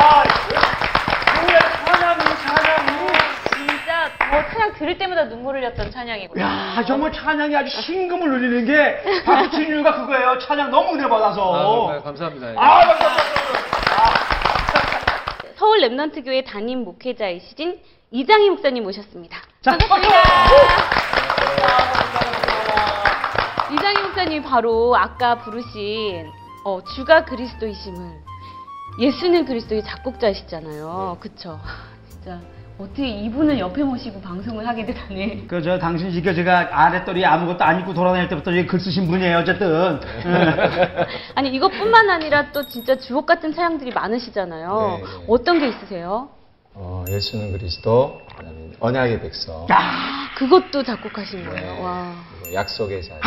아, 노래 찬양이 찬양이. 진짜 저 찬양 들을 때마다 눈물 흘렸던 찬양이고요. 야, 정말 찬양이 아주 심금을 울리는 게 박수 치는 이유가 그거예요. 찬양 너무 은혜 받아서. 아, 정말 감사합니다. 아, 감사합니다. 서울 렘넌트 교회 담임 목회자이신 이장희 목사님 모셨습니다. 자, 반갑습니다. 이장희 목사님 바로 아까 부르신 어, 주가 그리스도이심을 예수는 그리스도의 작곡자이시잖아요. 그쵸? 진짜 어떻게 이분을 옆에 모시고 방송을 하게 되다니. 그, 저, 당신 지켜 제가 아랫돌이 아무것도 안 입고 돌아다닐 때부터 글 쓰신 분이에요, 어쨌든. 예. 아니 이것뿐만 아니라 또 진짜 주옥 같은 차량들이 많으시잖아요. 네, 네. 어떤 게 있으세요? 어, 예수는 그리스도, 언약의 백성, 그것도 작곡하신 거예요. 네, 와. 약속의 자리.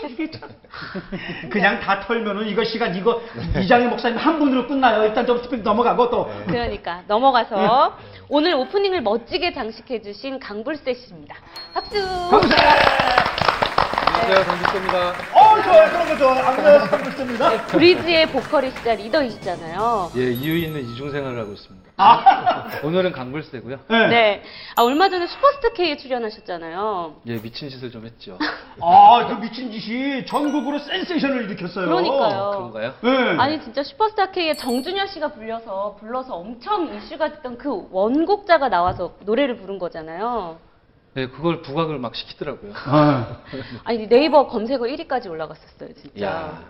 그냥 다 털면은 이거 시간, 이거 이장희 목사님 한 분으로 끝나요. 일단 좀 스피드 넘어가고 또. 그러니까 넘어가서 오늘 오프닝을 멋지게 장식해 주신 강불세 씨입니다. 박수. 안녕하세요, 강국도입니다. 어, 좋아요. 그런 거 좋아요. 안녕하세요. 감사합니다. 브리즈의 보컬이시자 리더이시잖아요. 예, 이유 있는 이중 생활을 하고 있습니다. 아, 오늘은 강불세고요. 네. 네. 아, 얼마 전에 슈퍼스타 K에 출연하셨잖아요. 예, 미친 짓을 좀 했죠. 아, 그 미친 짓이 전국으로 센세이션을 일으켰어요. 그러니까요. 그런가요? 네. 아니 진짜 슈퍼스타 K에 정준하 씨가 불려서 불러서 엄청 이슈가 됐던 그 원곡자가 나와서 노래를 부른 거잖아요. 예, 그걸 부각을 막 시키더라고요. 아, 아니 네이버 검색어 1위까지 올라갔었어요, 진짜. 야, 네.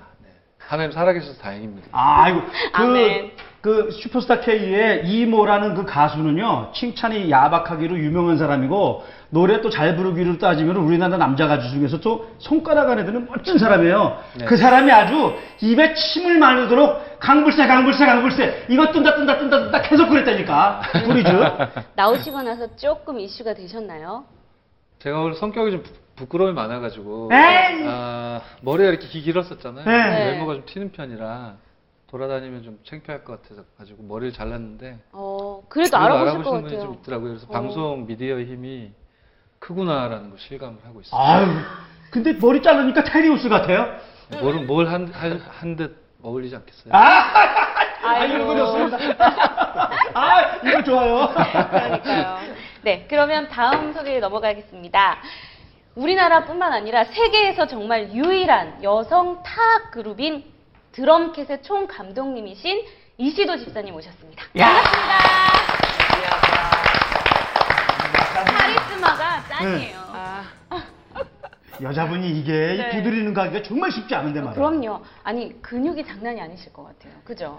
하나님 살아계셔서 다행입니다. 아 이고. 그, 아멘. 그 슈퍼스타 K의 이모라는 그 가수는요, 칭찬이 야박하기로 유명한 사람이고, 노래 또 잘 부르기로 따지면 우리나라 남자 가수 중에서 또 손가락 안에 드는 멋진 사람이에요. 네. 그 사람이 아주 입에 침을 마르도록 강불세, 강불세, 강불세, 이거 뜬다, 뜬다, 뜬다, 뜬다 계속 그랬다니까. 브리즈. 나오시고 나서 조금 이슈가 되셨나요? 제가 원래 성격이 좀 부- 부끄러움이 많아가지고 에이! 아, 머리가 이렇게 기- 길었었잖아요. 네. 외모가 좀 튀는 편이라 돌아다니면 좀 창피할 것 같아서 가지고 머리를 잘랐는데 어, 그래도 그래도 알아보실 것 알아보시는 분이 같아요. 좀 있더라고요. 그래서 어. 방송 미디어의 힘이 크구나라는 걸 실감을 하고 있어요. 아유. 근데 머리 자르니까 테리우스 같아요. 뭘은 뭘한한듯 어울리지 않겠어요? 아, 아 아이고. 이런 거 좋습니다. 아, 이거 좋아요. 그러니까요. 네, 그러면 다음 소개에 넘어가겠습니다. 우리나라뿐만 아니라 세계에서 정말 유일한 여성 타 그룹인 드럼캣의 총 감독님이신 이시도 집사님 오셨습니다. 야. 반갑습니다. 카리스마가 짱이에요. 여자분이 이게 네. 두드리는 가기가 정말 쉽지 않은데 말이야. 그럼요. 아니 근육이 장난이 아니실 것 같아요. 그죠?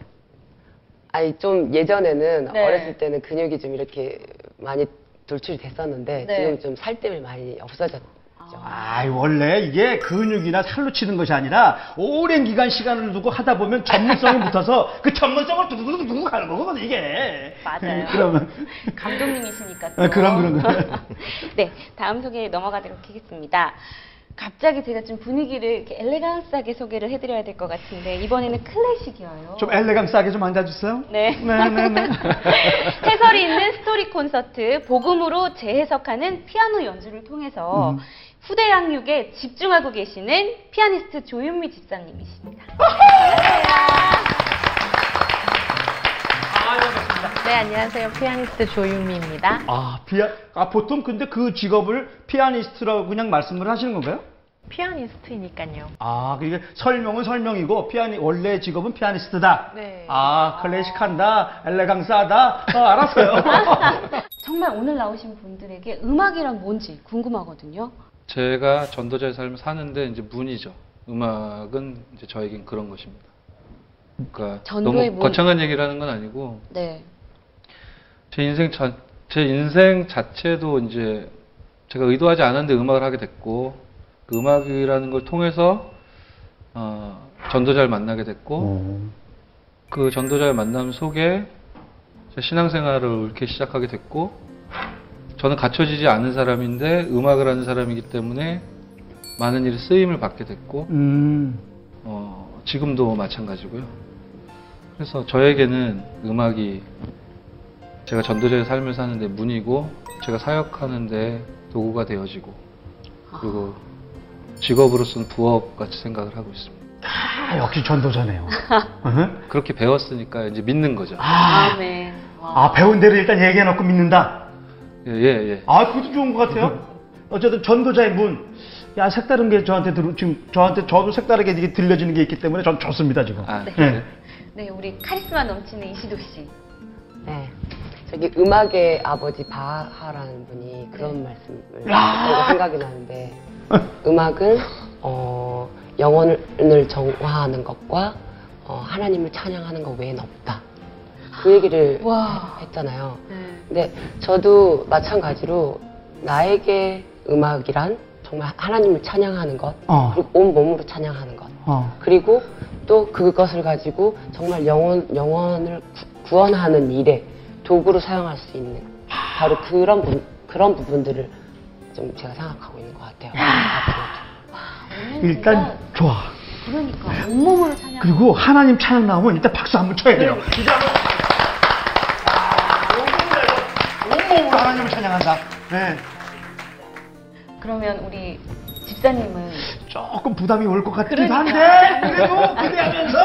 아니 좀 예전에는 네. 어렸을 때는 근육이 좀 이렇게 많이 돌출이 됐었는데 네. 지금 좀 살 때문에 많이 없어졌 죠. 아, 원래 이게 근육이나 살로 치는 것이 아니라 오랜 기간 시간을 두고 하다 보면 전문성이 붙어서 그 전문성을 두두두두두 가는 거거든 이게. 맞아요. 그러면 감독님이시니까. 또. 아, 그럼, 그럼, 그럼. 네, 다음 소개에 넘어가도록 하겠습니다. 갑자기 제가 좀 분위기를 이렇게 엘레강스하게 소개를 해드려야 될 것 같은데 이번에는 클래식이어요. 좀 엘레강스하게 좀 앉아주세요. 네. 네, 네, 네. 해설이 있는 스토리 콘서트 복음으로 재해석하는 피아노 연주를 통해서 음. 후대 양육에 집중하고 계시는 피아니스트 조윤미 집사님이십니다. 네, 안녕하세요. 피아니스트 조유미입니다. 아, 피아, 아, 보통 근데 그 직업을 피아니스트라고 그냥 말씀을 하시는 건가요? 피아니스트니까요. 아, 그러니까 설명은 설명이고 피아니 원래 직업은 피아니스트다. 네. 아, 클래식한다, 엘레강스하다. 어, 알았어요. 정말 오늘 나오신 분들에게 음악이란 뭔지 궁금하거든요. 제가 전도자의 삶을 사는데 이제 문이죠. 음악은 이제 저에겐 그런 것입니다. 그러니까 너무 문. 거창한 얘기를 하는 건 아니고 네. 제 인생 자, 제 인생 자체도 이제 제가 의도하지 않았는데 음악을 하게 됐고 그 음악이라는 걸 통해서 어, 전도자를 만나게 됐고 어. 그 전도자의 만남 속에 제 신앙생활을 이렇게 시작하게 됐고 저는 갖춰지지 않은 사람인데 음악을 하는 사람이기 때문에 많은 일에 쓰임을 받게 됐고 음. 어, 지금도 마찬가지고요. 그래서 저에게는 음악이 제가 전도자의 삶을 사는데 문이고 제가 사역하는데 도구가 되어지고 그리고 직업으로서는 부업 같이 생각을 하고 있습니다. 아, 역시 전도자네요. 그렇게 배웠으니까 이제 믿는 거죠. 아, 아멘. 와. 아, 배운 대로 일단 얘기해놓고 믿는다. 예, 예, 예. 아, 그것도 좋은 것 같아요. 어쨌든 전도자의 문. 야, 색다른 게 저한테 들, 지금 저한테 저도 색다르게 이게 들려지는 게 있기 때문에 전 좋습니다, 지금. 아, 네. 네, 우리 카리스마 넘치는 이시도 씨. 네. 저기 음악의 아버지 바하라는 분이 그런 말씀을 야! 하고 생각이 나는데 음악은 어, 영혼을 정화하는 것과 어, 하나님을 찬양하는 것 외에는 없다. 그 얘기를 와. 했잖아요. 네. 근데 저도 마찬가지로 나에게 음악이란 정말 하나님을 찬양하는 것, 어. 그리고 온 몸으로 찬양하는 것, 어. 그리고 또 그것을 가지고 정말 영혼, 영혼을 구- 구원하는 일에 도구로 사용할 수 있는 바로 그런, 부, 그런 부분들을 좀 제가 생각하고 있는 것 같아요. 앞으로도. 일단 좋아. 그러니까 온몸으로 찬양. 그리고 하나님 찬양 나오면 일단 박수 한번 쳐야 돼요. 한번. 아, 온몸으로 하나님을 찬양한다. 네. 그러면 우리 집사님은 조금 부담이 올 것 같긴 그러니까. 한데 그래도 기대하면서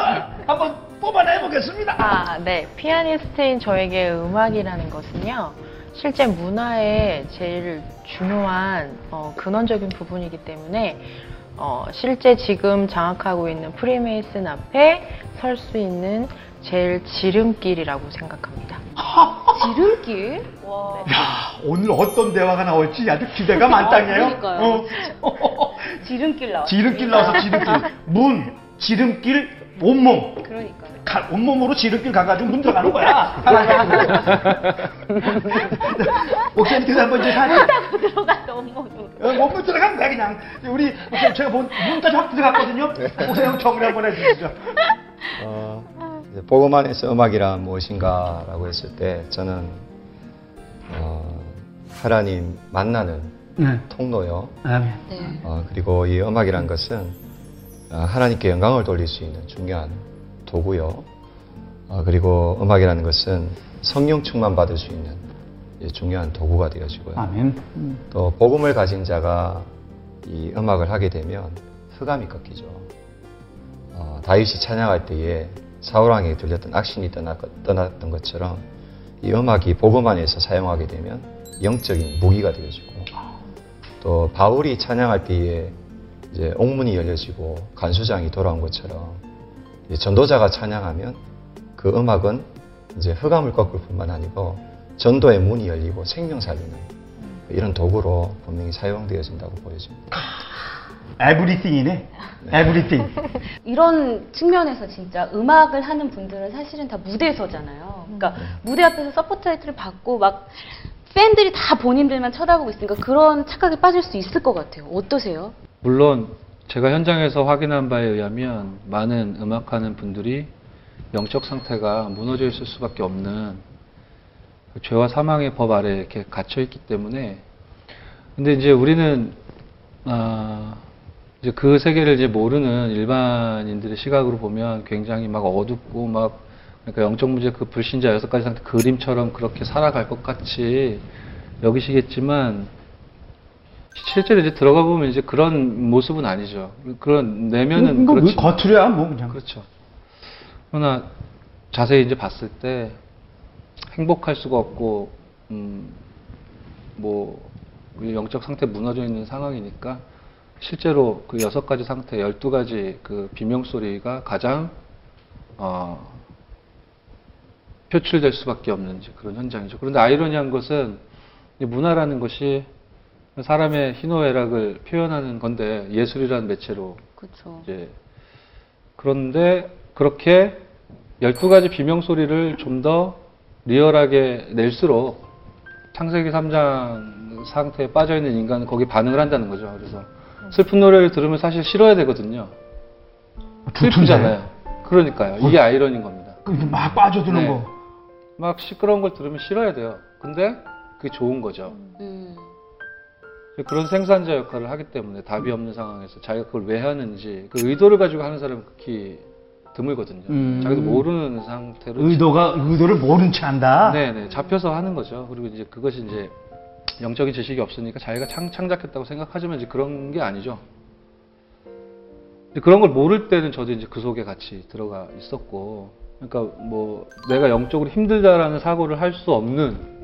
한번 뽑아내 보겠습니다. 아, 네. 피아니스트인 저에게 음악이라는 것은요. 실제 문화의 제일 중요한 어, 근원적인 부분이기 때문에 어, 실제 지금 장악하고 있는 프리메이슨 앞에 설 수 있는 제일 지름길이라고 생각합니다. 지름길? 와. 야 오늘 어떤 대화가 나올지 아주 기대가 만땅이에요. 그러니까요. 지름길 나와. 지름길 나와서 지름길 문 지름길 온몸 그러니까요. 가- 온몸으로 지름길 가가지고 문 들어가는 거야. 옥사님께서 한번 이제 살짝 들어갔어 온몸으로. 어, 몸으로 들어가면 돼 그냥 우리 옥사님 제가 본 문까지 확 들어갔거든요. 옥사님 정리 한번 해주시죠. 어, 복음 안에서 음악이란 무엇인가 라고 했을 때 저는 어, 하나님 만나는 네. 통로요. 아멘. 네. 어, 그리고 이 음악이란 것은 어, 하나님께 영광을 돌릴 수 있는 중요한 도구요. 어, 그리고 음악이라는 것은 성령 충만 받을 수 있는 이 중요한 도구가 되어지고요. 아멘. 음. 또 복음을 가진 자가 이 음악을 하게 되면 흑암이 꺾이죠. 어, 다윗이 찬양할 때에 사울왕에게 들렸던 악신이 떠나, 떠났던 것처럼 이 음악이 복음 안에서 사용하게 되면 영적인 무기가 되어지고 또 바울이 찬양할 때에 이제 옥문이 열려지고 간수장이 돌아온 것처럼 이 전도자가 찬양하면 그 음악은 이제 흑암을 꺾을 뿐만 아니고 전도의 문이 열리고 생명 살리는 이런 도구로 분명히 사용되어진다고 보여집니다. everything이네. Everything. 이런 측면에서 진짜 음악을 하는 분들은 사실은 다 무대에서잖아요. 그러니까 무대 앞에서 스포트라이트를 받고 막 팬들이 다 본인들만 쳐다보고 있으니까 그런 착각에 빠질 수 있을 것 같아요. 어떠세요? 물론 제가 현장에서 확인한 바에 의하면 많은 음악하는 분들이 영적 상태가 무너져 있을 수밖에 없는 그 죄와 사망의 법 아래 이렇게 갇혀 있기 때문에 근데 이제 우리는 아 이제 그 세계를 이제 모르는 일반인들의 시각으로 보면 굉장히 막 어둡고 막 그러니까 영적 문제 그 불신자 여섯 가지 상태 그림처럼 그렇게 살아갈 것 같이 여기시겠지만 실제로 이제 들어가 보면 이제 그런 모습은 아니죠. 그런 내면은 이거 뭐 그렇지. 겉으로야 뭐 그냥. 그렇죠. 그러나 자세히 이제 봤을 때 행복할 수가 없고 음, 뭐 우리 영적 상태 무너져 있는 상황이니까 실제로 그 여섯 가지 상태, 열두 가지 그 비명 소리가 가장 어, 표출될 수밖에 없는 그런 현장이죠. 그런데 아이러니한 것은 이 문화라는 것이 사람의 희노애락을 표현하는 건데 예술이라는 매체로 그렇죠. 이제 그런데 그렇게 12가지 비명 소리를 좀 더 리얼하게 낼수록 창세기 3장 상태에 빠져 있는 인간은 거기에 반응을 한다는 거죠. 그래서 슬픈 노래를 들으면 사실 싫어야 되거든요. 슬프잖아요. 그러니까요. 이게 아이러니인 겁니다. 막 빠져드는 네. 거. 막 시끄러운 걸 들으면 싫어야 돼요. 근데 그게 좋은 거죠. 음. 그런 생산자 역할을 하기 때문에 답이 없는 상황에서 자기가 그걸 왜 하는지 그 의도를 가지고 하는 사람은 극히 드물거든요. 음. 자기도 모르는 상태로 의도가 의도를 모른 채 한다. 네네 잡혀서 하는 거죠. 그리고 이제 그것이 이제 영적인 지식이 없으니까 자기가 창, 창작했다고 생각하지만 이제 그런 게 아니죠. 그런 걸 모를 때는 저도 이제 그 속에 같이 들어가 있었고, 그러니까 뭐 내가 영적으로 힘들다라는 사고를 할 수 없는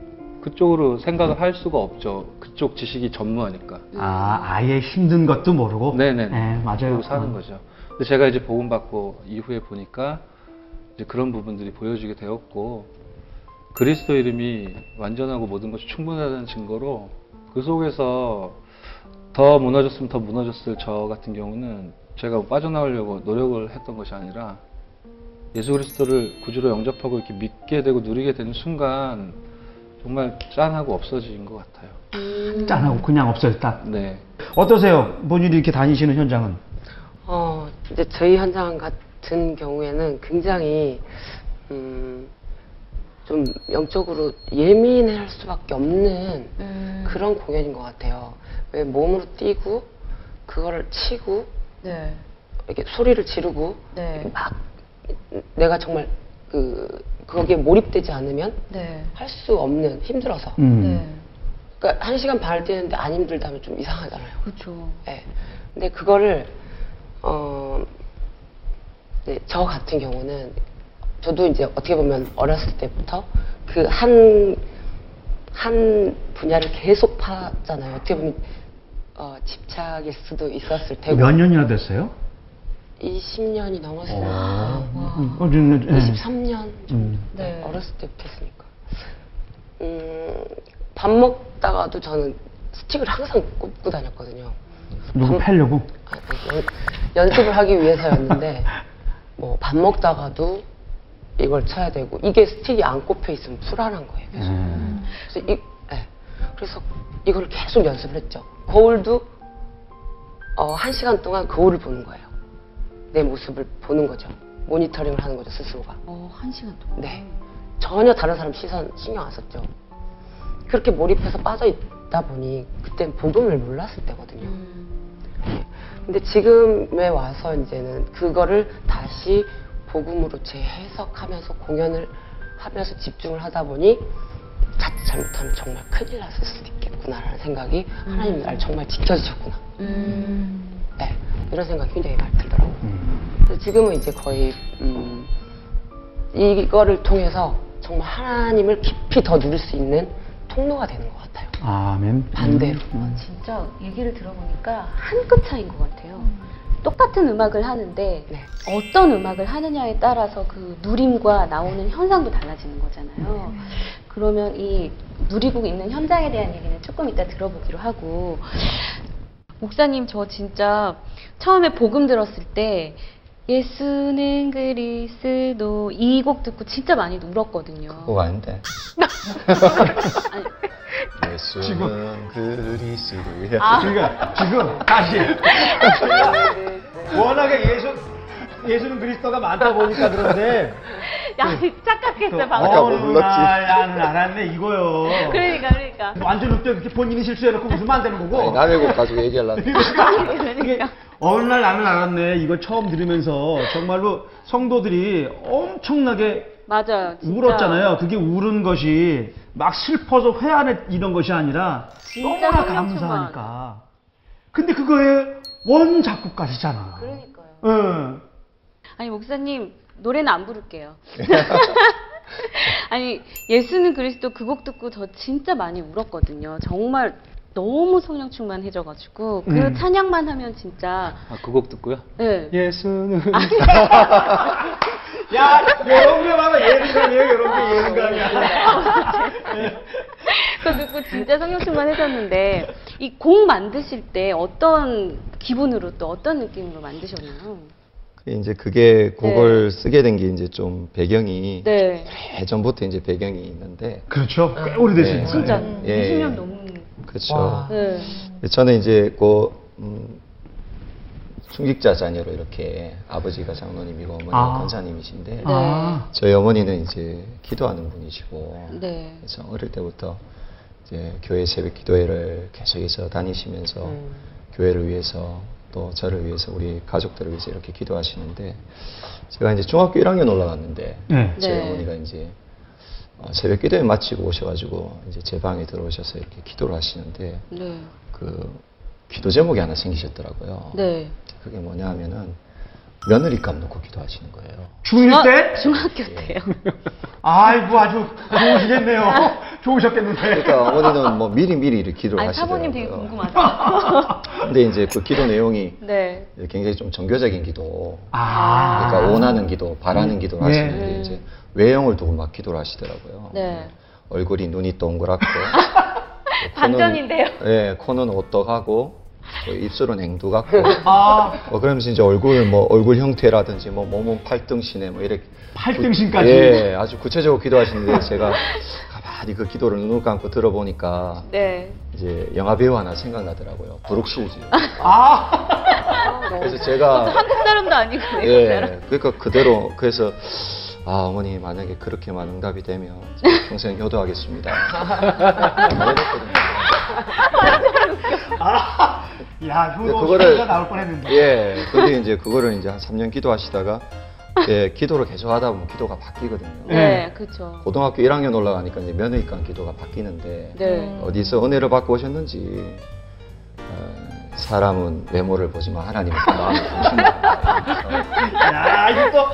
그쪽으로 생각을 할 수가 없죠. 그쪽 지식이 전무하니까. 아, 아예 힘든 것도 모르고. 네네. 네, 맞아요. 그러고 사는 어. 거죠. 근데 제가 이제 복음 받고 이후에 보니까 이제 그런 부분들이 보여지게 되었고 그리스도 이름이 완전하고 모든 것이 충분하다는 증거로 그 속에서 더 무너졌으면 더 무너졌을 저 같은 경우는 제가 뭐 빠져나오려고 노력을 했던 것이 아니라 예수 그리스도를 구주로 영접하고 이렇게 믿게 되고 누리게 되는 순간 정말 짠하고 없어진 것 같아요. 음. 짠하고 그냥 없어졌다. 네. 어떠세요? 본인이 이렇게 다니시는 현장은? 어, 이제 저희 현장 같은 경우에는 굉장히, 음, 좀 영적으로 예민할 수밖에 없는 음. 그런 공연인 것 같아요. 왜 몸으로 뛰고, 그거를 치고, 네. 이렇게 소리를 지르고, 네. 막, 내가 정말 그, 거기에 몰입되지 않으면 네. 할 수 없는, 힘들어서. 음. 네. 그러니까 한 시간 반을 뛰는데 안 힘들다면 좀 이상하잖아요. 그렇죠. 예. 근데 그거를 어, 네, 저 같은 경우는 저도 이제 어떻게 보면 어렸을 때부터 그 한 한 분야를 계속 파잖아요. 어떻게 보면 어, 집착일 수도 있었을 테고 몇 년이나 됐어요? 20년이 넘었어요. 음, 어, 좀, 예. 23년 정도. 음. 네, 네. 어렸을 때부터 했으니까. 음, 밥 먹다가도 저는 스틱을 항상 꼽고 다녔거든요. 누구 밥- 패려고? 아, 연, 연습을 하기 위해서였는데 뭐 밥 먹다가도 이걸 쳐야 되고 이게 스틱이 안 꼽혀 있으면 불안한 거예요. 계속. 음. 그래서 이 예. 그래서 이걸 계속 연습을 했죠. 거울도 어, 한 시간 동안 거울을 보는 거예요. 내 모습을 보는 거죠. 모니터링을 하는 거죠 스스로가. 어, 한 시간 동안. 네. 전혀 다른 사람 시선 신경 안 썼죠. 그렇게 몰입해서 빠져 있다 보니 그땐 복음을 몰랐을 때거든요. 음. 근데 지금에 와서 이제는 그거를 다시 복음으로 재해석하면서 공연을 하면서 집중을 하다 보니 자칫 잘못하면 정말 큰일 났을 수도 있겠구나라는 생각이 하나님 날 정말 지켜주셨구나. 음. 네, 이런 생각이 굉장히 많이 들더라고요. 음. 지금은 이제 거의 음, 이거를 통해서 정말 하나님을 깊이 더 누릴 수 있는 통로가 되는 것 같아요. 아멘. 반대로. 음. 진짜 얘기를 들어보니까 한 끗 차이인 것 같아요. 똑같은 음악을 하는데 네. 어떤 음악을 하느냐에 따라서 그 누림과 나오는 현상도 달라지는 거잖아요. 그러면 이 누리고 있는 현장에 대한 얘기는 조금 이따 들어보기로 하고 목사님 저 진짜 처음에 복음 들었을 때 예수는 그리스도 이 곡 듣고 진짜 많이 울었거든요. 그거 아닌데. 아니, 예수는 그리스도. 그러니까 지금 다시 워낙에 예수 예수는 그리스도가 많다 보니까 그런데 야, 착각했어요, 방금. 아까 뭐 어느 불렀지? 날 나는 알았네 이거요. 그러니까, 그러니까. 완전 ute 그렇게 본인이 실수해놓고 웃으면 안 되는 거고. 아니, 남의 곡 가지고 얘기하려고. 이게 어느 날 나는 알았네. 이거 처음 들으면서 정말로 성도들이 엄청나게 맞아요. 진짜. 울었잖아요. 그게 울은 것이 막 슬퍼서 회한해 이런 것이 아니라 진짜 너무나 성령 감사하니까. 근데 그거에 원 작곡가시잖아. 그러니까요. 응. 아니 목사님 노래는 안 부를게요. 아니 예수는 그리스도 그 곡 듣고 저 진짜 많이 울었거든요. 정말 너무 성령 충만해져가지고 그 음. 찬양만 하면 진짜 아, 그 곡 듣고요. 네. 예수는 야, 이런 게 많아. 예능감이에요, 이런 게 예능감이야. 그거 듣고 진짜 성령 충만해졌는데 이 곡 만드실 때 어떤 기분으로 또 어떤 느낌으로 만드셨나요? 이제 그게 곡을 쓰게 된 게 이제 좀 배경이 네. 예전부터 이제 배경이 있는데 그렇죠. 꽤 오래됐으니까. 네. 진짜 예. 예. 20년 넘은. 그렇죠. 와. 네. 저는 이제 그 음, 충직자 자녀로 이렇게 아버지가 장로님이고 어머니가 아. 권사님이신데 아. 저희 어머니는 이제 기도하는 분이시고 네. 그래서 어릴 때부터 이제 교회 새벽 기도회를 계속해서 다니시면서 음. 교회를 위해서 또 저를 위해서 우리 가족들을 위해서 이렇게 기도하시는데 제가 이제 중학교 1학년 올라갔는데 네. 저희 네. 어머니가 이제 어, 새벽 기도회 마치고 오셔가지고 이제 제 방에 들어오셔서 이렇게 기도를 하시는데 네. 그 기도 제목이 하나 생기셨더라고요. 네. 그게 뭐냐 하면은 며느리값 놓고 기도하시는 거예요. 중1 때? 중학교 때요. 아이고, 아주 좋으시겠네요. 좋으셨겠는데. 그러니까 어머니는 뭐 미리 미리 이렇게 기도를 아니, 하시더라고요. 사모님 되게 궁금하다. 근데 이제 그 기도 내용이 네. 굉장히 좀 정교적인 기도, 아. 그러니까 원하는 기도, 바라는 기도를 네. 하시는데 네. 이제 외형을 두고 막 기도를 하시더라고요. 네. 얼굴이 눈이 동그랗고 또 코는- 반전인데요. 네, 코는 오떡하고 또 입술은 앵두 같고 아, 어, 그러면서 이제 얼굴 뭐 얼굴 형태라든지 뭐 몸은 팔등신에 뭐 이렇게 팔등신까지? 예, 아주 구체적으로 기도하시는데 제가 가만히 그 기도를 눈을 감고 들어보니까 네. 이제 영화 배우 하나 생각나더라고요. 브룩 실즈. 아. 그래서 제가 한국 사람도 아니고 예, 사람. 그러니까 그대로 그래서 아 어머니 만약에 그렇게만 응답이 되면 평생 효도하겠습니다. 이랬거든요. 아. 야, 효도 그거를- 나올 뻔했는데. 예, 근데 이제 그거를 이제 한 3년 기도하시다가 예, 기도를 계속 하다 보면 기도가 바뀌거든요. 네, 그렇죠. 고등학교 1학년 올라가니까 이제 며느리감 기도가 바뀌는데 네. 어디서 은혜를 받고 오셨는지 어, 사람은 외모를 보지만 하나님은 그 마음을 보신다. 야, 이거 또.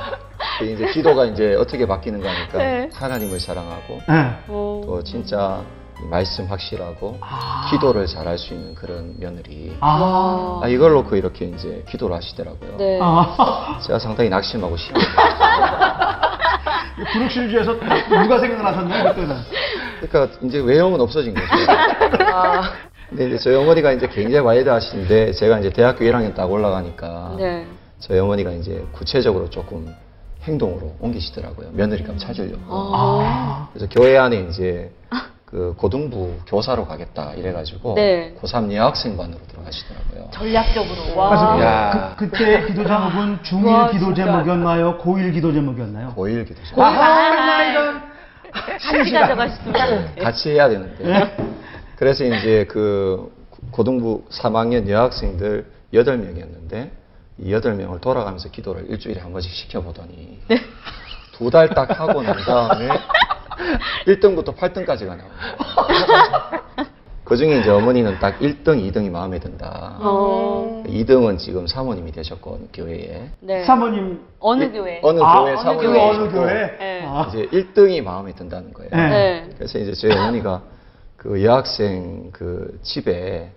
그 이제 기도가 이제 어떻게 바뀌는가 하니까 네. 하나님을 사랑하고 네. 어. 또 진짜 이 말씀 확실하고 아. 기도를 잘할 수 있는 그런 며느리. 아. 아, 이걸 놓고 이렇게 이제 기도를 하시더라고요. 네. 아. 제가 상당히 낙심하고 싶어요. 브룩 쉴즈에서 누가 생각나셨나요, 그때는? 그러니까 이제 외형은 없어진 거죠. 아, 근데 이제 저희 어머니가 이제 굉장히 와일드 하시는데 제가 이제 대학교 1학년 딱 올라가니까 네. 저희 어머니가 이제 구체적으로 조금 행동으로 옮기시더라고요. 며느리감 찾으려고. 아. 그래서 교회 안에 이제 그 고등부 교사로 가겠다 이래가지고 네. 고3 여학생반으로 들어가시더라고요. 전략적으로. 와. 야. 그, 그때 기도 제목은 중1 와, 기도 진짜. 제목이었나요? 고1 기도 제목이었나요? 고1 기도죠. 고- 아, 아, 이런. 같이 가져가셨으면. 같이 해야 되는데. 그래서 이제 그 고등부 3학년 여학생들 8명이었는데 이 8명을 돌아가면서 기도를 일주일에 한 번씩 시켜보더니 두달 딱 하고 난 다음에 1등부터 8등까지가 나와요. 그 중에 이제 어머니는 딱 1등, 2등이 마음에 든다. 어. 2등은 지금 사모님이 되셨고 교회에. 네. 사모님. 어느 교회? 어느 아, 교회 어느 사모님이 교회, 어느 교회? 네. 아. 이제 1등이 마음에 든다는 거예요. 네. 네. 그래서 이제 저희 어머니가 그 여학생 그 집에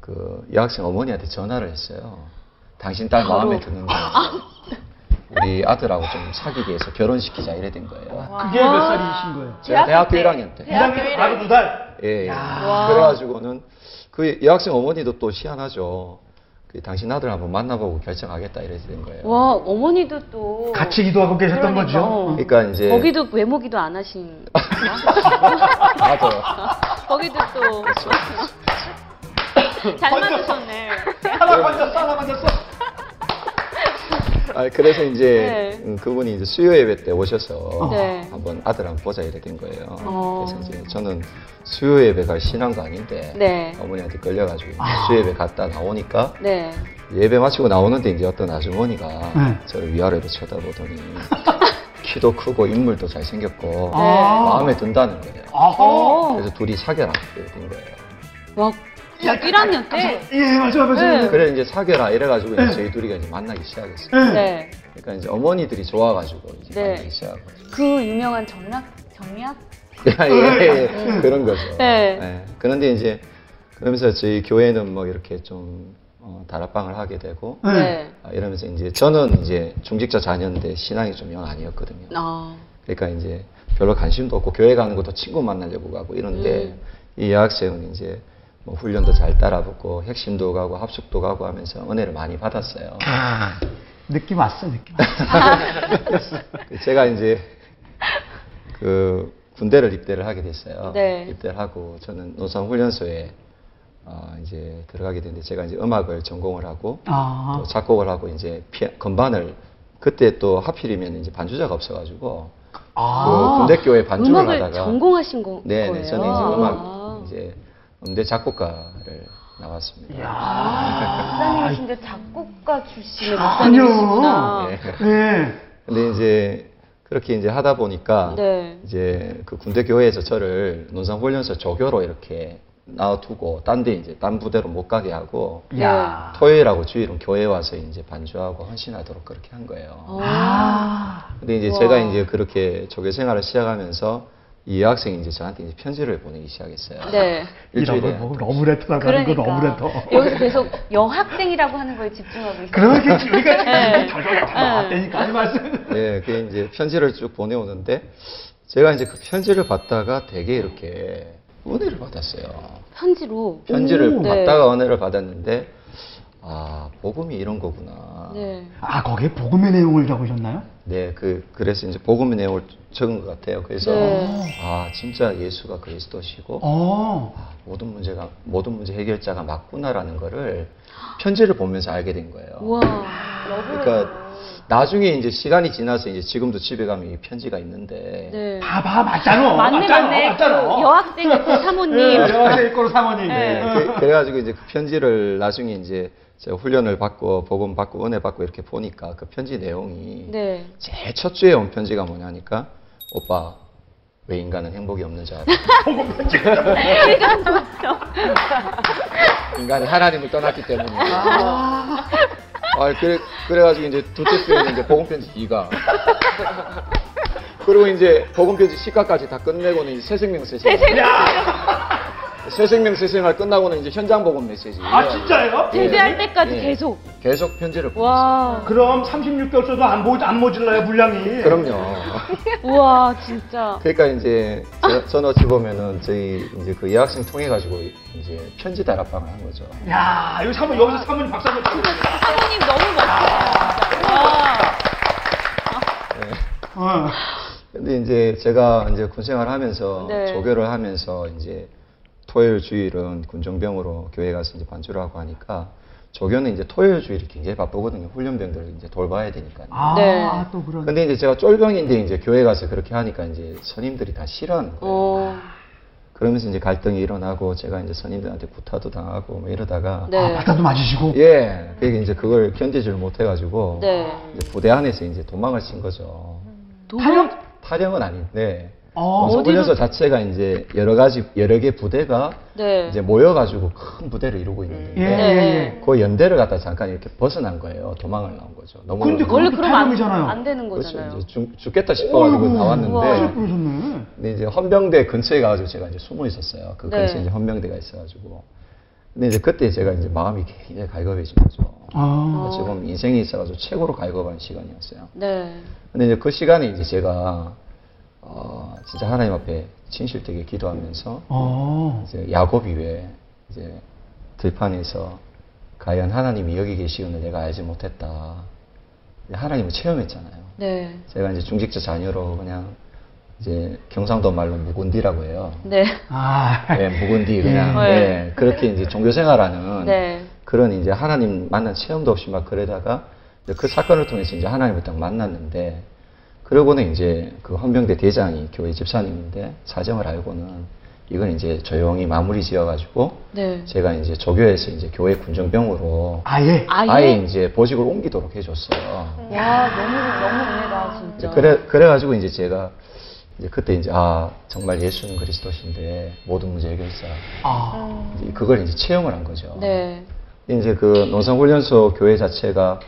그 여학생 어머니한테 전화를 했어요. 당신 딸 마음에 드는데 우리 아들하고 좀 사귀기 위해서 결혼시키자 이래 된 거예요. 그게 몇 살이신 거예요? 제가 대학교 때. 1학년 때. 대학교 1학년 일학년. 바로 두 달. 예. 예. 와. 그래가지고는 그 여학생 어머니도 또 희한하죠. 그 당신 아들 한번 만나보고 결정하겠다 이래 된 거예요. 와, 어머니도 또. 같이 기도하고 계셨던 그러니까. 거죠? 그러니까 이제 거기도 외모 기도 안 하신. 맞아요. 거기도 또. 잘 맞으셨네. 하나 만졌어, 하나 만졌어. 아, 그래서 이제 네. 음, 그분이 이제 수요 예배 때 오셔서 네. 한번 아들 한번 보자 이래 된 거예요. 어. 그래서 이제 저는 수요 예배 갈 신앙도 아닌데 네. 어머니한테 끌려가지고 이제 수요 예배 갔다 나오니까 네. 예배 마치고 나오는데 이제 어떤 아주머니가 네. 저를 위아래로 쳐다보더니 키도 크고 인물도 잘생겼고 아. 마음에 든다는 거예요. 아하. 어. 그래서 둘이 사귀라 된 거예요. 와, 1학년 때? 예, 맞아요, 맞아요. 네. 그래 이제 사귀라 이래가지고 이제 저희 둘이가 이제 만나기 시작했어요. 네. 그러니까 이제 어머니들이 좋아가지고 이제 네. 만나기 시작하고. 그 유명한 정략, 정략? 예, 예, 예. 그런 거죠. 네. 예. 그런데 이제 그러면서 저희 교회는 뭐 이렇게 좀 어, 다락방을 하게 되고 네. 아, 이러면서 이제 저는 이제 중직자 자녀인데 신앙이 좀 영 아니었거든요. 아, 그러니까 이제 별로 관심도 없고 교회 가는 것도 친구 만나려고 가고 이런데 음. 이 여학생은 이제 뭐 훈련도 잘 따라붙고 핵심도 가고 합숙도 가고 하면서 은혜를 많이 받았어요. 아, 느낌 왔어, 느낌 왔어. 제가 이제 그 군대를 입대를 하게 됐어요. 네. 입대를 하고 저는 노산 훈련소에 어, 이제 들어가게 됐는데 제가 이제 음악을 전공을 하고 아, 또 작곡을 하고 이제 피, 건반을 그때 또 하필이면 이제 반주자가 없어가지고 그 군대 교회 반주를 음악을 하다가 전공하신 거, 네, 거예요? 네, 저는 이제 음악 아. 이제 음대 작곡가를 나왔습니다. 목사님이신데 작곡가 출신의 아니요. 목사님이시구나. 네. 네. 근데 이제 그렇게 이제 하다 보니까 네. 이제 그 군대 교회에서 저를 논산 훈련소 조교로 이렇게 놔두고 딴 데 이제 딴 부대로 못 가게 하고 야. 토요일하고 주일은 교회 와서 이제 반주하고 헌신하도록 그렇게 한 거예요. 아. 근데 이제 우와. 제가 이제 그렇게 조교 생활을 시작하면서 이 여학생이 이제 저한테 이제 편지를 보내기 시작했어요. 네. 이런 일주일에 걸 보고 러브레터라고 하는 거 그러니까 러브레터. 여기서 계속 여학생이라고 하는 거에 집중하고 있어요. 그러겠지. 우리가 네. 덜덜덜 왔다니까 이 말씀. 네, 그 이제 편지를 쭉 보내오는데 제가 이제 그 편지를 받다가 되게 이렇게 은혜를 받았어요. 편지로. 편지를 오. 네. 받다가 은혜를 받았는데 아 복음이 이런 거구나. 네. 아, 거기에 복음의 내용을 적으셨나요? 네, 그 그래서 이제 복음의 내용을 적은 것 같아요. 그래서 네. 아 진짜 예수가 그리스도시고 어. 아, 모든 문제가 모든 문제 해결자가 맞구나라는 거를 편지를 보면서 알게 된 거예요. 우와. 그러니까 나중에 이제 시간이 지나서 이제 지금도 집에 가면 이 편지가 있는데 네. 봐봐, 맞잖아. 맞네, 맞잖아, 맞네. 맞잖아. 그 여학생 그 사모님. 네, 여학생 일거로 사모님. 네. 그, 그래가지고 이제 그 편지를 나중에 이제 제가 훈련을 받고 복음 받고 은혜 받고 이렇게 보니까 그 편지 내용이 네. 제일 첫 주에 온 편지가 뭐냐니까 오빠 왜 인간은 행복이 없는 줄 알아? 인간은 하나님을 떠났기 때문이야. 아, 그래, 그래가지고 이제 둘째 주에는 이제 복음 편지 2가. 그리고 이제 복음 편지 10가까지 다 끝내고는 이제 새 생명 새 생활. 새 생명 새 생활 끝나고는 이제 현장 복음 메시지. 아, 진짜요? 제대할 때까지 예. 계속. 계속 편지를. 와. 그럼 36개월 써도 안, 모, 안 모질라요, 분량이. 그럼요. 우와, 진짜. 그러니까 이제 저, 저는 어찌 보면은 저희 이제 그 여학생 통해 가지고 이제 편지 다락방을 한 거죠. 야, 여기 사모, 여기서 사모님 박수 한번 쳐주세요. 사모님 너무 멋져요. 진짜. 와. 어. 근데 이제 제가 이제 군 생활 하면서 네. 조교를 하면서 이제 토요일 주일은 군정병으로 교회 가서 이제 반주를 하고 하니까 조교는 이제 토요일 주일이 굉장히 바쁘거든요. 훈련병들을 이제 돌봐야 되니까. 아, 네. 또 그런. 근데 이제 제가 쫄병인데 이제 교회 가서 그렇게 하니까 이제 선임들이 다 싫어하는 거예요. 어. 그러면서 이제 갈등이 일어나고 제가 이제 선임들한테 구타도 당하고 뭐 이러다가 네. 아, 바닥도 맞으시고. 예, 그게 이제 그걸 견디지를 못해가지고 네. 이제 부대 안에서 이제 도망을 친 거죠. 타령? 탈영은 아닌데 어, 어, 훈련소 자체가 이제 여러 가지 여러 개 부대가 네. 이제 모여가지고 큰 부대를 이루고 있는데 예, 예, 네. 예. 그 연대를 갖다 잠깐 이렇게 벗어난 거예요. 도망을 나온 거죠. 너무 근데 원래 그러면 안. 안 되는 그렇죠. 거잖아요. 이제 죽, 죽겠다 싶어가지고 어이구, 나왔는데. 근데 이제 헌병대 근처에 가가지고 제가 이제 숨어 있었어요. 그 네. 근처에 이제 헌병대가 있어가지고. 근데 이제 그때 제가 이제 마음이 굉장히 갈급해진 거죠. 아. 어찌 보면 인생에 있어가지고 최고로 갈급한 시간이었어요. 네. 근데 이제 그 시간에 이제 제가 어, 진짜 하나님 앞에 진실되게 기도하면서 어. 이제 야곱이 왜 이제 들판에서 과연 하나님이 여기 계시오는 내가 알지 못했다. 하나님을 체험했잖아요. 네. 제가 이제 중직자 자녀로 그냥 이제 경상도 말로 묵은디라고 해요. 네. 아. 예, 묵은디 그냥 네. 예, 그렇게 이제 종교 생활하는 네. 그런 이제 하나님 만난 체험도 없이 막 그러다가 그 사건을 통해서 이제 하나님을 딱 만났는데 그러고는 이제 그 헌병대 대장이 교회 집사님인데 사정을 알고는 이건 이제 조용히 마무리 지어가지고 네. 제가 이제 조교에서 이제 교회 군정병으로 아예. 아예? 이제 보직을 옮기도록 해줬어요. 와, 너무, 너무 은혜다, 진짜. 그래 그래가지고 이제 제가 이제 그때 이제 아 정말 예수는 그리스도신데 모든 문제 해결사 아. 이제 그걸 이제 체험을 한 거죠. 네. 이제 그 농산훈련소 교회 자체가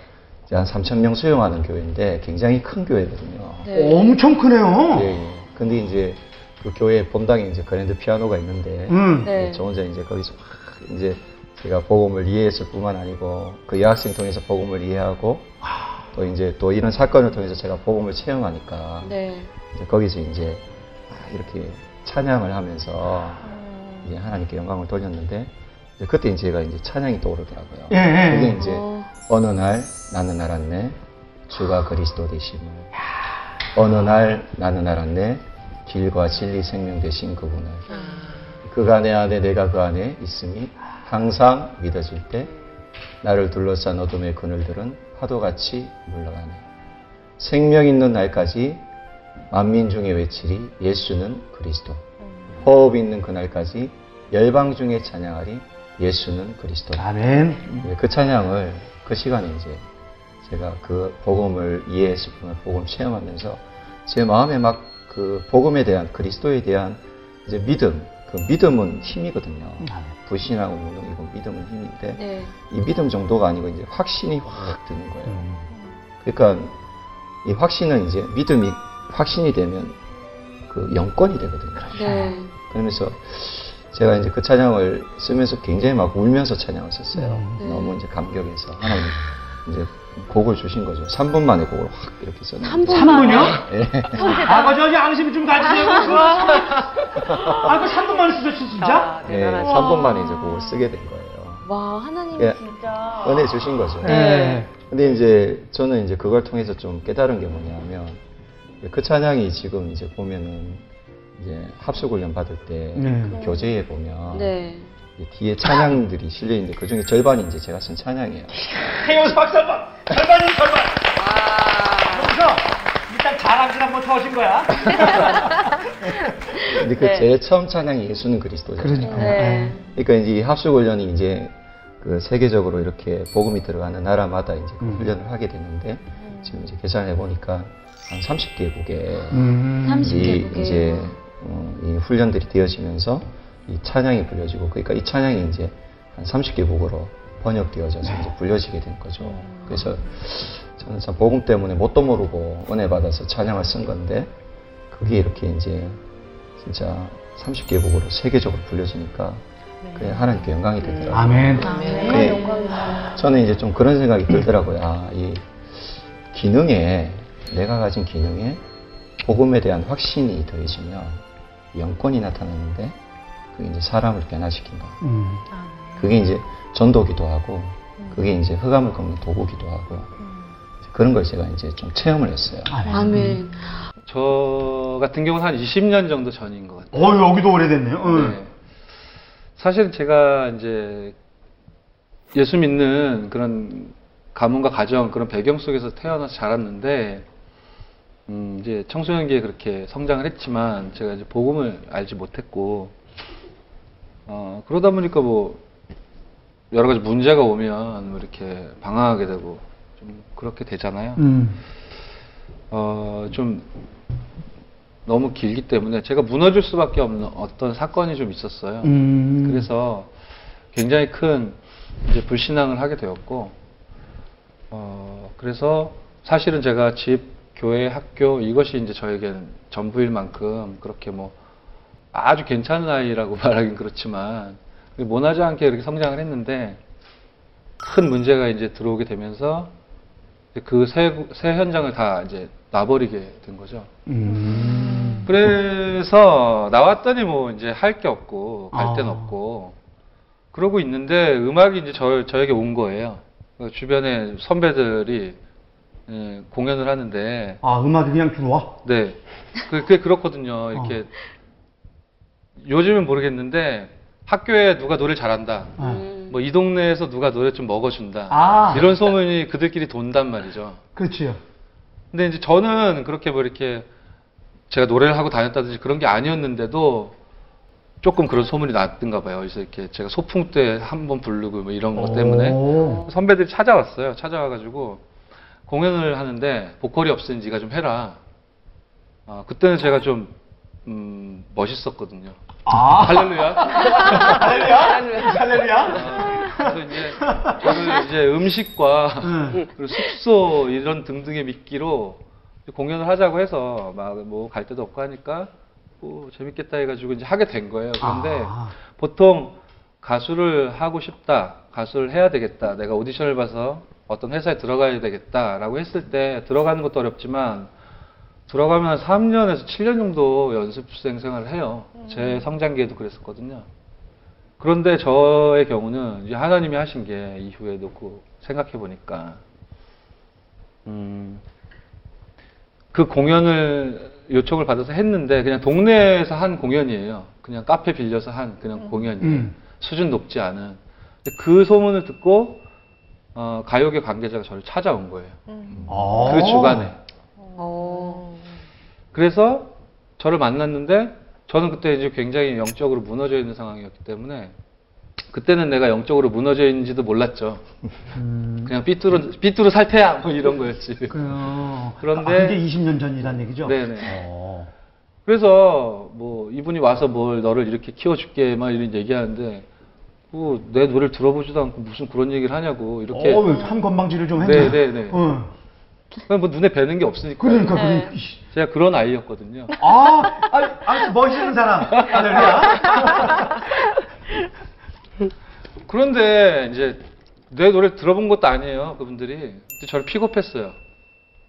한 3천 명 수용하는 교회인데 굉장히 큰 교회거든요. 네. 엄청 크네요. 예, 예. 근데 이제 그 교회 본당에 이제 그랜드 피아노가 있는데 음. 네. 저 혼자 이제 거기서 막 이제 제가 복음을 이해했을 뿐만 아니고 그 여학생 통해서 복음을 이해하고 또 이제 또 이런 사건을 통해서 제가 복음을 체험하니까 네. 이제 거기서 이제 막 이렇게 찬양을 하면서 이제 하나님께 영광을 돌렸는데 이제 그때 이제 제가 이제 찬양이 떠오르더라고요. 예, 예. 그게 이제 어. 어느 날 나는 알았네. 주가 그리스도 되심을. 어느 날 나는 알았네. 길과 진리 생명 되신 그분을. 그가 내 안에 내가 그 안에 있음이 항상 믿어질 때 나를 둘러싼 어둠의 그늘들은 파도같이 물러가네. 생명 있는 날까지 만민 중에 외치리 예수는 그리스도. 호흡 있는 그날까지 열방 중에 찬양하리 예수는 그리스도. 아멘. 예, 그 찬양을 그 시간에 이제 제가 그 복음을 이해했을 뿐만 복음 체험하면서 제 마음에 막 그 복음에 대한 그리스도에 대한 이제 믿음 그 믿음은 힘이거든요. 불신하고 무능이고 믿음은 힘인데 네. 이 믿음 정도가 아니고 이제 확신이 확 드는 거예요. 그러니까 이 확신은 이제 믿음이 확신이 되면 그 영권이 되거든요. 네. 그러면서 제가 이제 그 찬양을 쓰면서 굉장히 막 울면서 찬양을 썼어요. 네. 너무 이제 감격해서 하나님 이제 곡을 주신 거죠. 3분 만에 곡을 확 이렇게 썼는데. 한 분. 3분이요? 예. 아, 저 양심 좀 가지세요. 아, 그 3분 만에 쓰셨지, 진짜? 아, 예, 대단하시다. 3분 만에 이제 곡을 쓰게 된 거예요. 와, 하나님 예. 진짜. 은혜 주신 거죠. 네. 근데 이제 저는 이제 그걸 통해서 좀 깨달은 게 뭐냐면 그 찬양이 지금 이제 보면은 이제 합숙 훈련 받을 때 네. 그 교재에 보면 네. 이 뒤에 찬양들이 실려 있는데 그 중에 절반이 이제 제가 쓴 찬양이에요. 태용수 박수 한 번. 절반이 절반. 여기서 일단 자랑질 한번 쳐오신 거야. 근데 그 네. 제일 처음 찬양이 예수는 그리스도잖아요. 그러니까. 네. 그러니까 이제 이 합숙 훈련이 이제 그 세계적으로 이렇게 복음이 들어가는 나라마다 이제 그 음. 훈련을 하게 되는데 지금 이제 계산해 보니까 한 30개국에 음. 30이 개국에. 이제 어, 이 훈련들이 되어지면서 이 찬양이 불려지고 그러니까 이 찬양이 이제 한 30개국으로 번역되어져서 이제 불려지게 된 거죠. 그래서 저는 참 복음 때문에 뭣도 모르고 은혜 받아서 찬양을 쓴 건데 그게 이렇게 이제 진짜 30개국으로 세계적으로 불려지니까 그게 하나님께 영광이 되더라고요. 아멘. 네. 저는 이제 좀 그런 생각이 들더라고요. 아, 이 기능에, 내가 가진 기능에 복음에 대한 확신이 더해지면 영권이 나타나는데 그게 이제 사람을 변화시킨다. 음. 그게 이제 전도기도 하고 그게 이제 흑암을 꺾는 도구기도 하고 그런 걸 제가 이제 좀 체험을 했어요. 아멘. 저 같은 경우는 한 20년 정도 전인 것 같아요. 어, 여기도 오래됐네요. 응. 네. 사실은 제가 이제 예수 믿는 그런 가문과 가정 그런 배경 속에서 태어나서 자랐는데 음, 이제 청소년기에 그렇게 성장을 했지만 제가 이제 복음을 알지 못했고 어, 그러다 보니까 뭐 여러 가지 문제가 오면 뭐 이렇게 방황하게 되고 좀 그렇게 되잖아요. 음. 어, 좀 너무 길기 때문에 제가 무너질 수밖에 없는 어떤 사건이 좀 있었어요. 음. 그래서 굉장히 큰 이제 불신앙을 하게 되었고, 어, 그래서 사실은 제가 집, 교회, 학교 이것이 이제 저에게는 전부일 만큼 그렇게 뭐 아주 괜찮은 아이라고 말하긴 그렇지만 모나지 않게 이렇게 성장을 했는데 큰 문제가 이제 들어오게 되면서 그 새, 새 현장을 다 이제 놔버리게 된 거죠. 음. 그래서 나왔더니 뭐 이제 할 게 없고 갈 데는 아. 없고 그러고 있는데 음악이 이제 저, 저에게 온 거예요. 그 주변에 선배들이 예, 공연을 하는데 아, 음악이 그냥 들어와? 네 그- 그게 그렇거든요. 이렇게 요즘은 모르겠는데 학교에 누가 노래 잘한다. 음. 뭐 이 동네에서 누가 노래 좀 먹어준다. 아. 이런 소문이 그들끼리 돈단 말이죠. 그렇지요. 근데 이제 저는 그렇게 뭐 이렇게 제가 노래를 하고 다녔다든지 그런 게 아니었는데도 조금 그런 소문이 났던가 봐요. 그래서 이렇게 제가 소풍 때 한 번 부르고 뭐 이런 것 때문에 오. 선배들이 찾아왔어요. 찾아와가지고 공연을 하는데 보컬이 없으니 네가 좀 해라. 아, 그때는 제가 좀 음, 멋있었거든요. 아. 할렐루야. 할렐루야? 할렐루야? 아, 그래서 이제 저는 이제 음식과 응. 그리고 숙소 이런 등등의 미끼로 공연을 하자고 해서 막 뭐 갈 데도 없고 하니까 뭐 재밌겠다 해가지고 이제 하게 된 거예요. 그런데 아. 보통 가수를 하고 싶다, 가수를 해야 되겠다, 내가 오디션을 봐서 어떤 회사에 들어가야 되겠다라고 했을 때 들어가는 것도 어렵지만 들어가면 한 3년에서 7년 정도 연습생 생활을 해요. 제 성장기에도 그랬었거든요. 그런데 저의 경우는 이제 하나님이 하신 게 이후에 놓고 생각해 보니까 음, 그 공연을 요청을 받아서 했는데 그냥 동네에서 한 공연이에요. 그냥 카페 빌려서 한 그냥 공연이에요. 음. 수준 높지 않은. 그 소문을 듣고 어, 가요계 관계자가 저를 찾아온 거예요. 아. 그 주간에. 어. 그래서 저를 만났는데 저는 그때 이제 굉장히 영적으로 무너져 있는 상황이었기 때문에 그때는 내가 영적으로 무너져 있는지도 몰랐죠. 음. 그냥 삐뚤어 삐뚤어 살 테야 뭐 이런 거였지. 그래요. 그런데- 아, 그게 20년 전이란 얘기죠? 네네. 어. 그래서 뭐 이분이 와서 뭘 너를 이렇게 키워줄게 막 이런 얘기하는데 뭐 내 노래를 들어보지도 않고 무슨 그런 얘기를 하냐고 이렇게 어, 한 건방지를 좀 했네. 네네네. 어. 그냥 뭐 눈에 뵈는 게 없으니까 그러니까, 네. 그러니까. 제가 그런 아이였거든요. 아, 아, 아, 멋있는 사람. 할렐루야. 그런데 이제 내 노래 들어본 것도 아니에요 그분들이 근데 저를 픽업했어요.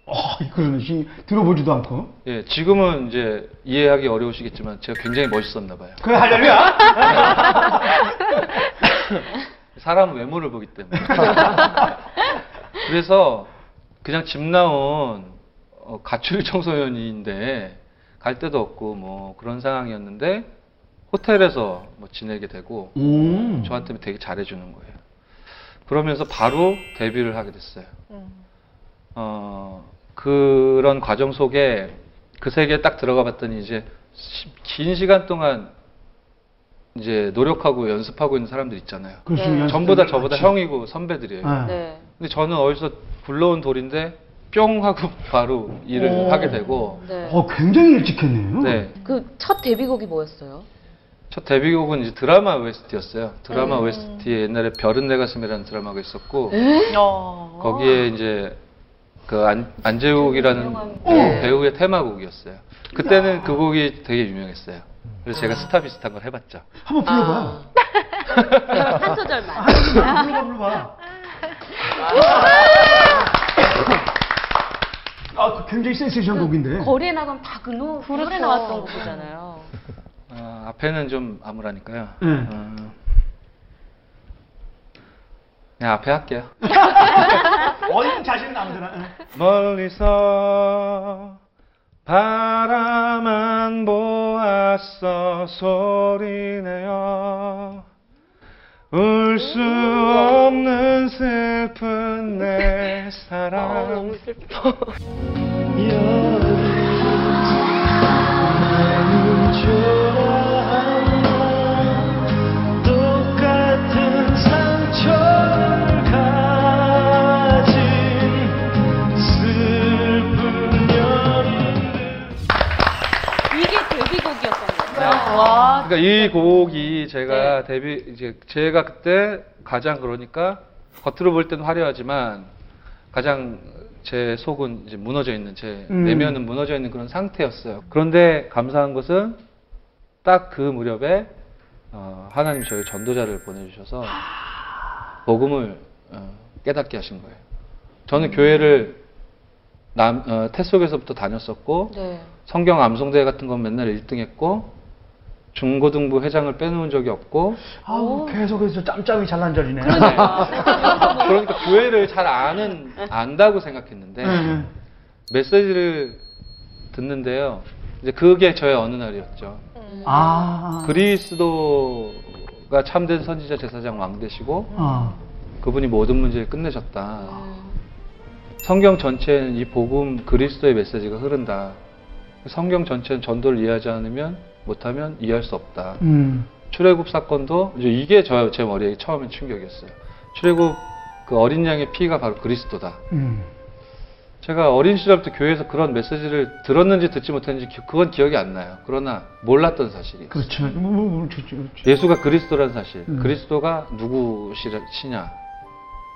어, 그러네. 씨, 들어보지도 않고. 예, 지금은 이제 이해하기 어려우시겠지만 제가 굉장히 멋있었나 봐요. 그래, 할렐루야. 사람 외모를 보기 때문에. 그래서 그냥 집 나온 어, 가출 청소년인데 갈 데도 없고 뭐 그런 상황이었는데 호텔에서 뭐 지내게 되고 음. 저한테 되게 잘해주는 거예요. 그러면서 바로 데뷔를 하게 됐어요. 어, 그런 과정 속에 그 세계에 딱 들어가 봤더니 이제 시- 긴 시간 동안 이제 노력하고 연습하고 있는 사람들 있잖아요. 그 네. 전부 다 저보다. 형이고 선배들이에요. 네. 네. 근데 저는 어디서 굴러온 돌인데 뿅 하고 바로 일을 오. 하게 되고 네. 어, 굉장히 일찍 했네요. 네. 그 첫 데뷔곡이 뭐였어요? 첫 데뷔곡은 이제 드라마 OST였어요. 드라마 음. OST에 옛날에 별은 내 가슴이라는 드라마가 있었고 어. 거기에 이제 그 안, 안재욱이라는 유명한 배우- 배우의 테마곡이었어요. 그때는 그 곡이 되게 유명했어요. 그래서 제가 스타 비슷한 걸 해봤죠. 한번 불러봐. 아. 한 소절만. 아, 불러봐, 불러봐. 아, 그 굉장히 센세이션 곡인데. 거리에 나가면 다 그 노래 그렇죠. 나왔던 곡이잖아요. 어, 앞에는 좀 암울하니까요. 네. 어, 그냥 앞에 할게요. 어디 자신 남들아. 멀리서 바라만 보았어 소리내어 울 수 없는 슬픈 내 사랑 너무 슬퍼. 똑같은 와. 그러니까 이 곡이 제가 데뷔 이제 제가 그때 가장 그러니까 겉으로 볼 때는 화려하지만 가장 제 속은 이제 무너져 있는 제 음. 내면은 무너져 있는 그런 상태였어요. 그런데 감사한 것은 딱 그 무렵에 어, 하나님 저희 전도자를 보내주셔서 복음을 어, 깨닫게 하신 거예요. 저는 교회를 남, 어, 태 속에서부터 다녔었고 네. 성경 암송대회 같은 건 맨날 1등했고 중고등부 회장을 빼놓은 적이 없고 아우, 계속해서 짬짬이 잘난 절이네. 그러니까 교회를 잘 아는 안다고 생각했는데 네. 메시지를 듣는데요. 이제 그게 저의 어느 날이었죠. 아. 그리스도가 참된 선지자 제사장 왕 되시고 아. 그분이 모든 문제를 끝내셨다. 음. 성경 전체는 이 복음 그리스도의 메시지가 흐른다. 성경 전체는 전도를 이해하지 않으면 못하면 이해할 수 없다. 음. 출애굽 사건도 이제 이게 저 제 머리에 처음엔 충격이었어요. 출애굽 그 어린 양의 피가 바로 그리스도다. 음. 제가 어린 시절부터 교회에서 그런 메시지를 들었는지 듣지 못했는지 기- 그건 기억이 안 나요. 그러나 몰랐던 사실이. 그렇죠. 뭐, 뭐, 뭐, 그렇죠, 그렇죠. 예수가 그리스도라는 사실. 음. 그리스도가 누구시냐.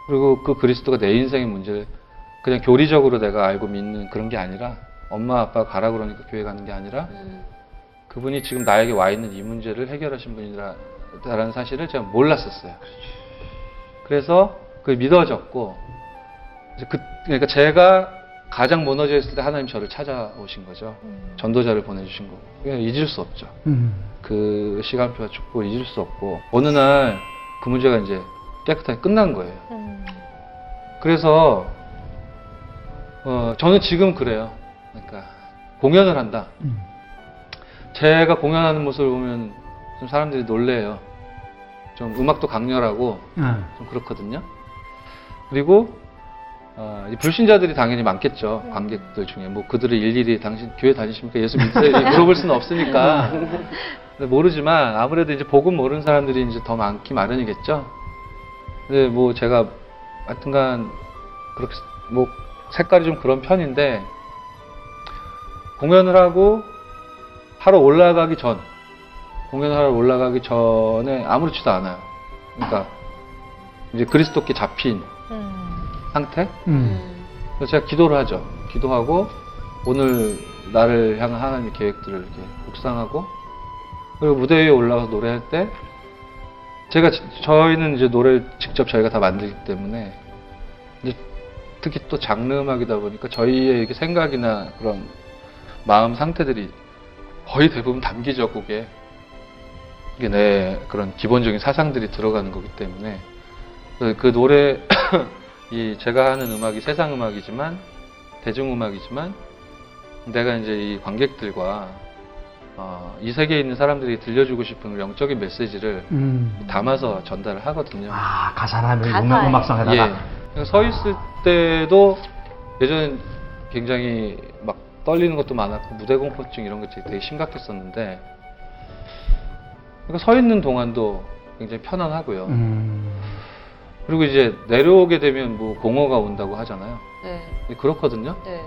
그리고 그 그리스도가 내 인생의 문제를 그냥 교리적으로 내가 알고 믿는 그런 게 아니라 엄마 아빠 가라 그러니까 교회 가는 게 아니라 음. 그분이 지금 나에게 와 있는 이 문제를 해결하신 분이라는 사실을 제가 몰랐었어요. 그래서 그 믿어졌고 그 그러니까 제가 가장 무너져 있을 때 하나님 저를 찾아오신 거죠. 전도자를 보내주신 거고 그냥 잊을 수 없죠. 음. 그 시간표와 축복을 잊을 수 없고 어느 날 그 문제가 이제 깨끗하게 끝난 거예요. 음. 그래서 어, 저는 지금 그래요. 그러니까 공연을 한다. 음. 제가 공연하는 모습을 보면 좀 사람들이 놀래요. 좀 음악도 강렬하고 아. 좀 그렇거든요. 그리고 어, 이 불신자들이 당연히 많겠죠. 관객들 중에 뭐 그들을 일일이 당신 교회 다니십니까? 예수 믿으세요? 물어볼 수는 없으니까. 근데 모르지만 아무래도 이제 복음 모르는 사람들이 이제 더 많기 마련이겠죠. 근데 뭐 제가 하여튼간 그렇게 뭐 색깔이 좀 그런 편인데 공연을 하고 하러 올라가기 전 공연을 하러 올라가기 전에 아무렇지도 않아요. 그러니까 이제 그리스도께 잡힌 음. 상태. 음. 그래서 제가 기도를 하죠. 기도하고 오늘 나를 향한 하나님의 계획들을 이렇게 묵상하고 그리고 무대 위에 올라가서 노래할 때 제가 지- 저희는 이제 노래를 직접 저희가 다 만들기 때문에 이제 특히 또 장르 음악이다 보니까 저희의 이렇게 생각이나 그런 마음 상태들이 거의 대부분 곡에 이게 내 그런 기본적인 사상들이 들어가는 거기 때문에 그, 그 노래 이 제가 하는 음악이 세상 음악이지만 대중 음악이지만 내가 이제 이 관객들과 어, 이 세계에 있는 사람들이 들려주고 싶은 영적인 메시지를 음. 담아서 전달을 하거든요. 아, 가사라는 가사에. 음악, 음악성에다가. 예. 서 있을 때도 예전엔 굉장히 막 떨리는 것도 많았고 무대 공포증 이런 것들이 되게 심각했었는데 그러니까 서 있는 동안도 굉장히 편안하고요. 음. 그리고 이제 내려오게 되면 뭐 공허가 온다고 하잖아요. 네. 근데 그렇거든요. 네.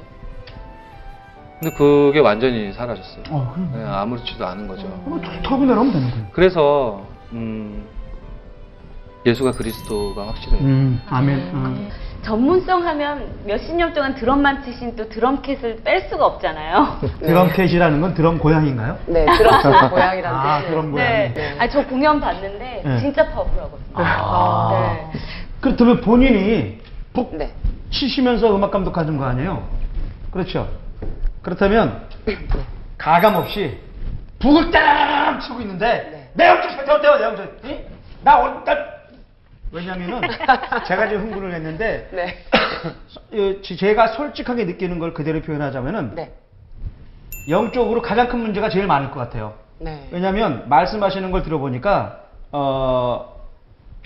근데 그게 완전히 사라졌어요. 어, 그럼. 네, 아무렇지도 않은 거죠. 뭐, 턱이 내려오면 되는 거예요. 그래서 음, 예수가 그리스도가 확실해요. 음, 아멘. 음. 전문성 하면 몇십 년 동안 드럼만 치신 또 드럼캣을 뺄 수가 없잖아요. 드럼캣이라는 건 드럼 고양인가요? 네, 드럼 고양이라는 아, 뜻이에요. 드럼 고양이. 네. 아니, 저 공연 봤는데 네. 진짜 파워풀하거든요. 아. 네. 그렇다면 본인이 북 네. 치시면서 음악 감독하는 거 아니에요? 그렇죠. 그렇다면 가감 없이 북을 딱 치고 있는데 내 영적 상태 어때요? 내 영적 이? 나 오늘 딱 왜냐면은 제가 지금 흥분을 했는데 네. 제가 솔직하게 느끼는 걸 그대로 표현하자면은 네. 영적으로 가장 큰 문제가 제일 많을 것 같아요. 네. 왜냐하면 말씀하시는 걸 들어보니까 어,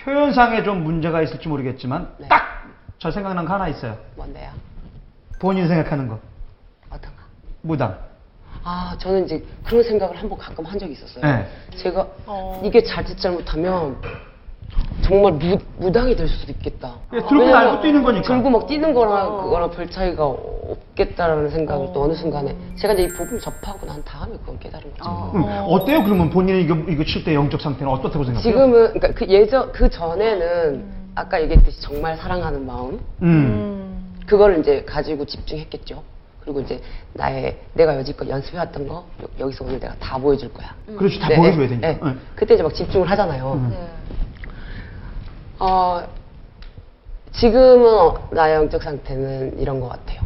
표현상에 좀 문제가 있을지 모르겠지만 네. 딱저 생각난 거 하나 있어요. 뭔데요? 본인 생각하는 거 어떤가? 무당. 아, 저는 이제 그런 생각을 한 번 가끔 한 적이 있었어요. 네. 제가 어. 이게 잘짓 잘못하면 정말 무, 무당이 될 수도 있겠다. 예, 들고 왜냐면 날고 뛰는 거니까. 들고 막 뛰는 거랑 그거랑 별 차이가 없겠다라는 생각을 또 어느 순간에 제가 이제 이 복음 접하고 난 다음에 그걸 깨달은 거죠. 어. 음, 어때요? 그러면 본인이 이거 이거 칠 때 영적 상태는 어떻다고 생각해요? 지금은 그러니까 그 예전 그 전에는 아까 얘기했듯이 정말 사랑하는 마음 음. 음. 그걸 이제 가지고 집중했겠죠. 그리고 이제 나의 내가 여지껏 연습해왔던 거 여- 여기서 오늘 내가 다 보여줄 거야. 그렇지 다 네, 보여줘야 네, 되니까. 네. 네. 그때 이제 막 집중을 하잖아요. 음. 네. 어, 지금은 어, 나의 영적 상태는 이런 것 같아요.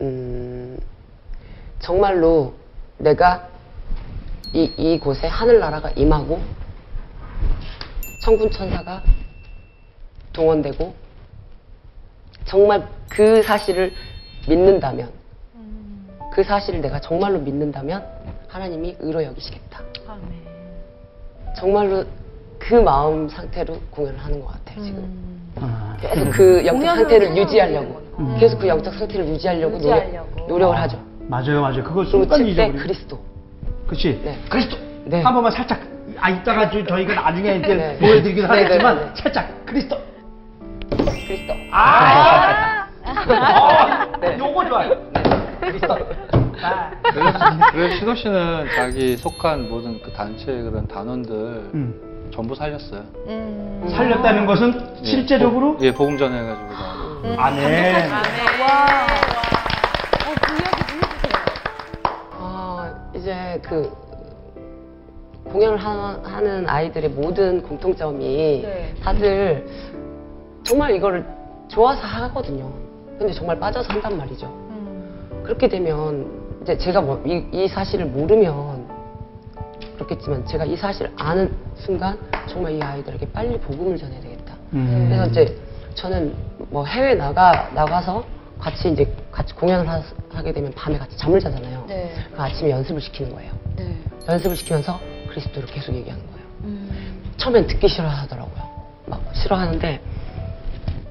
음, 정말로 내가 이, 이곳에 하늘나라가 임하고 성군 천사가 동원되고 정말 그 사실을 믿는다면 그 사실을 내가 정말로 믿는다면 하나님이 의로 여기시겠다. 아멘. 정말로 그 마음 상태로 공연을 하는 것 같아요 지금. 음. 아, 계속 그 영적 공연으로 상태를 사용하는 유지하려고. 계속 그 영적 상태를 유지하려고, 유지하려고. 노력, 노력을 하죠. 맞아요, 맞아요. 그거 그리고 순간 칠때 잊어버리고. 그리스도. 그렇지. 네. 그리스도. 네. 한 번만 살짝 아 이따가 저- 저희가 나중에 이제 네. 보여드리긴 네, 하겠지만 네, 네. 살짝 그리스도. 그리스도. 아, 네. 요거 좋아요. 그리스도. 아. 그래서, 그래서 신호 씨는 자기 속한 모든 그 단체의 그런 단원들 음. 전부 살렸어요. 음. 살렸다는 것은 예, 실제적으로 보- 예, 복음 전해가지고 다. 음. 아멘. 와. 어, 그 이야기 좀 해주세요. 아, 이제 그 공연을 하, 하는 아이들의 모든 공통점이 네. 다들 정말 이거를 좋아서 하거든요. 근데 정말 빠져서 한단 말이죠. 음. 그렇게 되면 이제 제가 뭐 이, 이 사실을 모르면 그렇겠지만 제가 이 사실을 아는 순간 정말 이 아이들에게 빨리 복음을 전해야 되겠다. 음. 그래서 이제 저는 뭐 해외 나가 나가서 같이 이제 같이 공연을 하, 게 되면 밤에 같이 잠을 자잖아요. 네. 그 아침에 연습을 시키는 거예요. 네. 연습을 시키면서 그리스도를 계속 얘기하는 거예요. 음. 처음엔 듣기 싫어하더라고요. 막 싫어하는데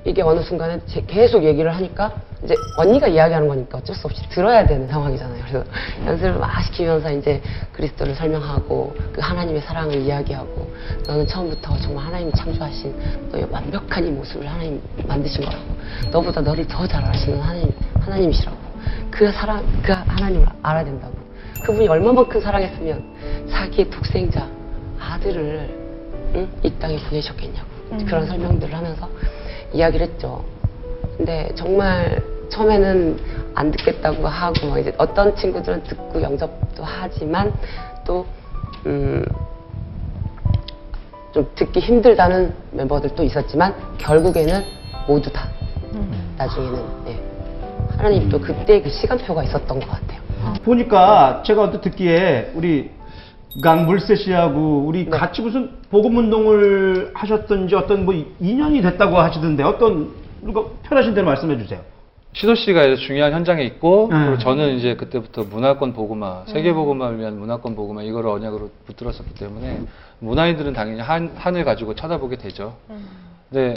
이게 어느 순간에 제- 계속 얘기를 하니까 이제 언니가 이야기하는 거니까 어쩔 수 없이 들어야 되는 상황이잖아요. 그래서 연습을 막 시키면서 이제 그리스도를 설명하고 그 하나님의 사랑을 이야기하고 너는 처음부터 정말 하나님이 창조하신 너의 완벽한 이 모습을 하나님 만드신 거라고 너보다 너를 더 잘 아시는 하나님 하나님이시라고 그 사랑 그 하나님을 알아야 된다고 그분이 얼마만큼 사랑했으면 자기의 독생자 아들을 응? 이 땅에 보내셨겠냐고 그런 설명들을 하면서 이야기를 했죠. 근데 정말 처음에는 안 듣겠다고 하고 막 이제 어떤 친구들은 듣고 영접도 하지만 또 음, 좀 듣기 힘들다는 멤버들도 있었지만 결국에는 모두 다 나중에는 예. 하나님 또 그때 그 시간표가 있었던 것 같아요. 보니까 제가 언뜻 듣기에 우리 강불세 씨하고 우리 네. 같이 무슨 복음 운동을 하셨던지 어떤 뭐 인연이 됐다고 하시던데 어떤 누가 편하신 대로 말씀해 주세요. 시도 씨가 이제 중요한 현장에 있고 음. 그리고 저는 이제 그때부터 문화권 보고마 세계 보고마를 위한 문화권 보고마 이거를 언약으로 붙들었었기 때문에 문화인들은 당연히 한, 한을 가지고 쳐다보게 되죠. 근데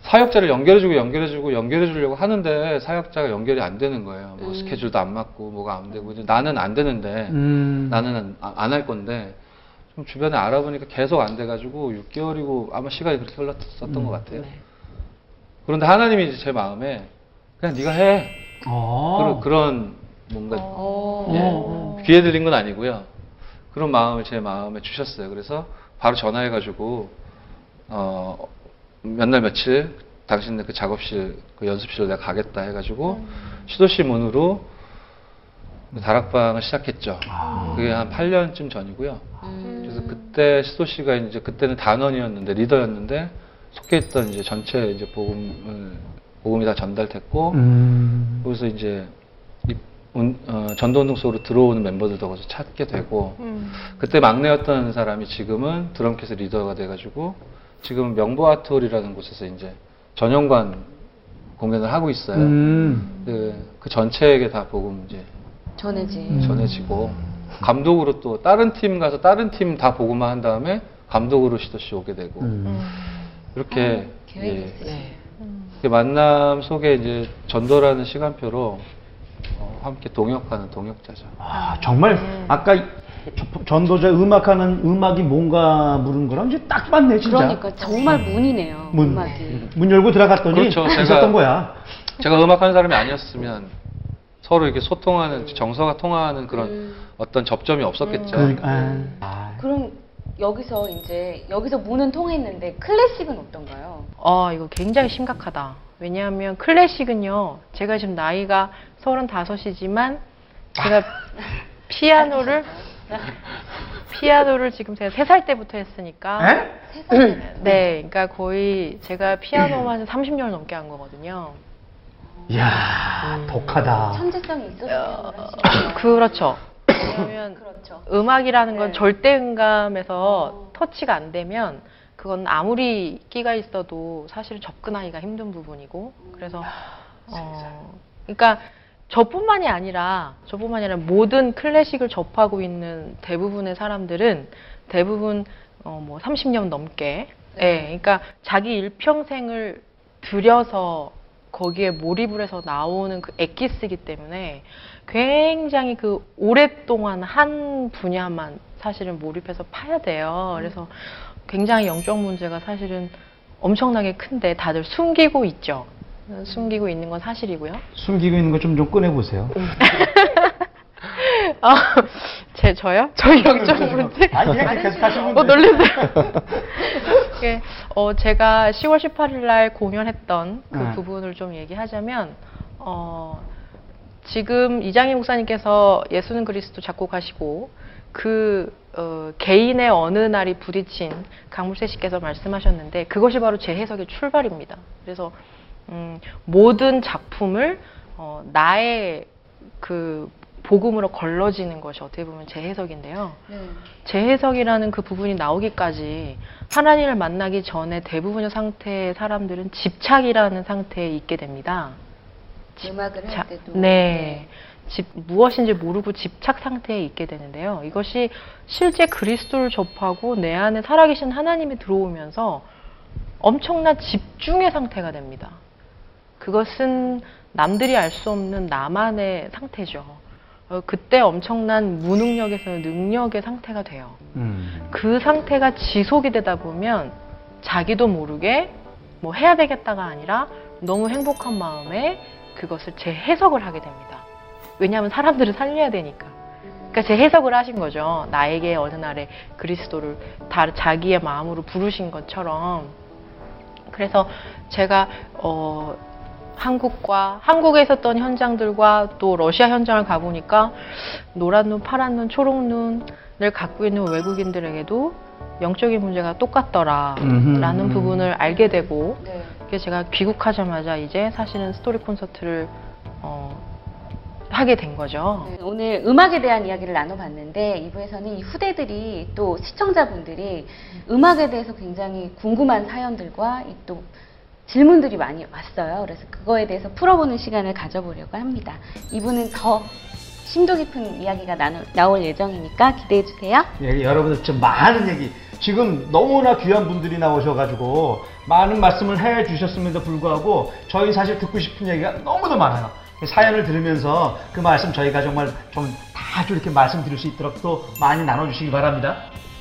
사역자를 연결해주고 연결해주고 연결해주려고 하는데 사역자가 연결이 안 되는 거예요. 뭐 스케줄도 안 맞고 뭐가 안 되고 이제 나는 안 되는데 음. 나는 안 할 건데 좀 주변에 알아보니까 계속 안 돼가지고 6개월이고 아마 시간이 그렇게 흘렀었던 음. 것 같아요. 네. 그런데 하나님이 이제 제 마음에 그냥 네가 해. 어. 그런, 그런 뭔가 어. 어. 귀에 들린 건 아니고요. 그런 마음을 제 마음에 주셨어요. 그래서 바로 전화해가지고 어, 몇 날 며칠 당신네 그 작업실 그 연습실로 내가 가겠다 해가지고 시도씨 문으로 그 다락방을 시작했죠. 그게 한 8년쯤 전이고요. 그래서 그때 시도 씨가 이제 그때는 단원이었는데 리더였는데 속해 있던 이제 전체 이제 복음을 복음이 다 전달됐고 음. 거기서 이제 이 운- 어, 전도운동 속으로 들어오는 멤버들도 거기서 찾게 되고 그때 막내였던 사람이 지금은 드럼캐스 리더가 돼가지고 지금 명보 아트홀이라는 곳에서 이제 전용관 공연을 하고 있어요. 음. 그, 그 전체에게 다 복음 이제 전해지. 전해지고 감독으로 또 다른 팀 가서 다른 팀다 보고만 한 다음에 감독으로 시도시 오게 되고 음. 이렇게 계획이 예, 네. 그 만남 속에 이제 전도라는 시간표로 어, 함께 동역하는 동역자죠. 아, 정말 아까 이 저- 전도자 음악하는 음악이 뭔가 물은 거랑 이제 딱 맞네 진짜. 그러니까 정말 문이네요. 문. 음악이. 문 열고 들어갔더니 그렇죠. 제가- 있었던 거야. 제가 음악하는 사람이 아니었으면 서로 이렇게 소통하는 정서가 통하는 그런 어떤 접점이 없었겠죠. 그러니까 아, 아. 그럼 여기서 이제 여기서 문은 통했는데 클래식은 어떤가요? 어, 이거 굉장히 심각하다. 왜냐하면 클래식은요, 제가 지금 나이가 35이지만, 제가 피아노를, 피아노를 지금 제가 3살 때부터 했으니까, 에? 네, 그러니까 거의 제가 피아노만 30년을 넘게 한 거거든요. 이야 독하다. 천재성이 있었어요. 그렇죠. 왜냐면 그렇죠. 음악이라는 건 네. 절대 음감에서 어. 터치가 안 되면 그건 아무리 끼가 있어도 사실 접근하기가 힘든 부분이고 그래서 어 그러니까 저뿐만이 아니라 저뿐만이 아니라 모든 클래식을 접하고 있는 대부분의 사람들은 대부분 어 뭐 30년 넘게 예 그러니까 자기 일평생을 들여서 거기에 몰입을 해서 나오는 그 엑기스이기 때문에 굉장히 그 오랫동안 한 분야만 사실은 몰입해서 파야 돼요. 그래서 굉장히 영적 문제가 사실은 엄청나게 큰데 다들 숨기고 있죠. 숨기고 있는 건 사실이고요. 숨기고 있는 거 좀 좀 꺼내 보세요. 아, 제 저요? 저희 영적 문제? 아니 그냥 계속 하시면 어. 놀랐어요. 예, 어, 제가 10월 18일 날 공연했던 그 네. 부분을 좀 얘기하자면, 어, 지금 이장희 목사님께서 예수는 그리스도 작곡하시고, 그 어, 개인의 어느 날이 부딪힌 강물세 씨께서 말씀하셨는데 그것이 바로 제 해석의 출발입니다. 그래서 음, 모든 작품을 어, 나의 그 복음으로 걸러지는 것이 어떻게 보면 제 해석인데요. 제 해석이라는 그 부분이 나오기까지 하나님을 만나기 전에 대부분의 상태의 사람들은 집착이라는 상태에 있게 됩니다. 음악을 자- 할 때도 네. 집, 무엇인지 모르고 집착 상태에 있게 되는데요. 이것이 실제 그리스도를 접하고 내 안에 살아계신 하나님이 들어오면서 엄청난 집중의 상태가 됩니다. 그것은 남들이 알 수 없는 나만의 상태죠. 어, 그때 엄청난 무능력에서 능력의 상태가 돼요. 음. 그 상태가 지속이 되다 보면 자기도 모르게 뭐 해야 되겠다가 아니라 너무 행복한 마음에 그것을 재해석을 하게 됩니다. 왜냐하면 사람들을 살려야 되니까. 그러니까 재 해석을 하신 거죠. 나에게 어느 날에 그리스도를 다 자기의 마음으로 부르신 것처럼. 그래서 제가 어 한국과 한국에 있었던 현장들과 또 러시아 현장을 가보니까 노란 눈, 파란 눈, 초록 눈을 갖고 있는 외국인들에게도 영적인 문제가 똑같더라라는 음흠. 부분을 알게 되고 네. 그래서 제가 귀국하자마자 이제 사실은 스토리 콘서트를 어, 하게 된 거죠. 네, 오늘 음악에 대한 이야기를 나눠봤는데 2부에서는 이 후대들이 또 시청자분들이 음악에 대해서 굉장히 궁금한 사연들과 이또 질문들이 많이 왔어요. 그래서 그거에 대해서 풀어보는 시간을 가져보려고 합니다. 2부는 더 심도 깊은 이야기가 나올 예정이니까 기대해 주세요. 예, 여러분들 좀 많은 얘기 지금 너무나 귀한 분들이 나오셔가지고 많은 말씀을 해 주셨음에도 불구하고 저희 사실 듣고 싶은 얘기가 너무도 많아요. 사연을 들으면서 그 말씀 저희가 정말 좀 다 이렇게 말씀드릴 수 있도록 또 많이 나눠주시기 바랍니다.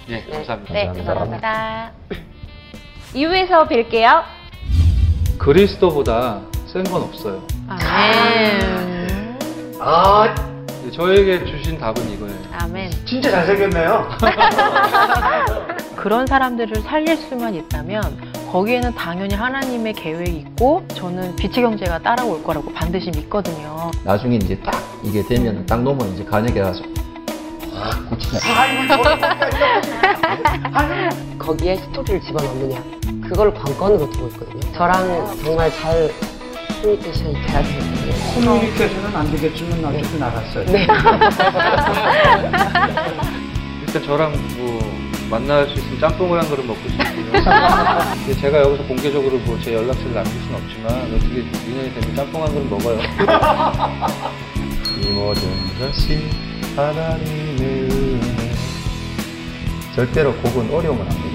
예, 감사합니다. 네, 감사합니다. 감사합니다. 2부에서 뵐게요. 그리스도보다 센 건 없어요. 아멘. 아 예, 저에게 주신 답은 이거예요. 아멘. 진짜 잘생겼네요. 그런 사람들을 살릴 수만 있다면 거기에는 당연히 하나님의 계획이 있고 저는 빛의 경제가 따라올 거라고 반드시 믿거든요. 나중에 이제 딱 이게 되면 딱 놓으면 이제 간역에 가서 확 고치네. 아이고 저는 거기에 스토리를 집어넣느냐 그걸 관건으로 두고 있거든요. 저랑 정말 잘 커뮤니케이션이 돼야 되거든요. 커뮤니케이션은 안 되겠지만 어쨌든 나갔어요. 네. 일단 저랑 뭐 만날 수 있으면 짬뽕을 한 그릇 먹고 싶고요. 근데 제가 여기서 공개적으로 뭐 제 연락처를 남길 수는 없지만 어떻게 인연이 되면 짬뽕 한 그릇 먹어요. 이 모든 것이 하나님의 은혜. 절대로 곡은 어려우면 안 됩니다.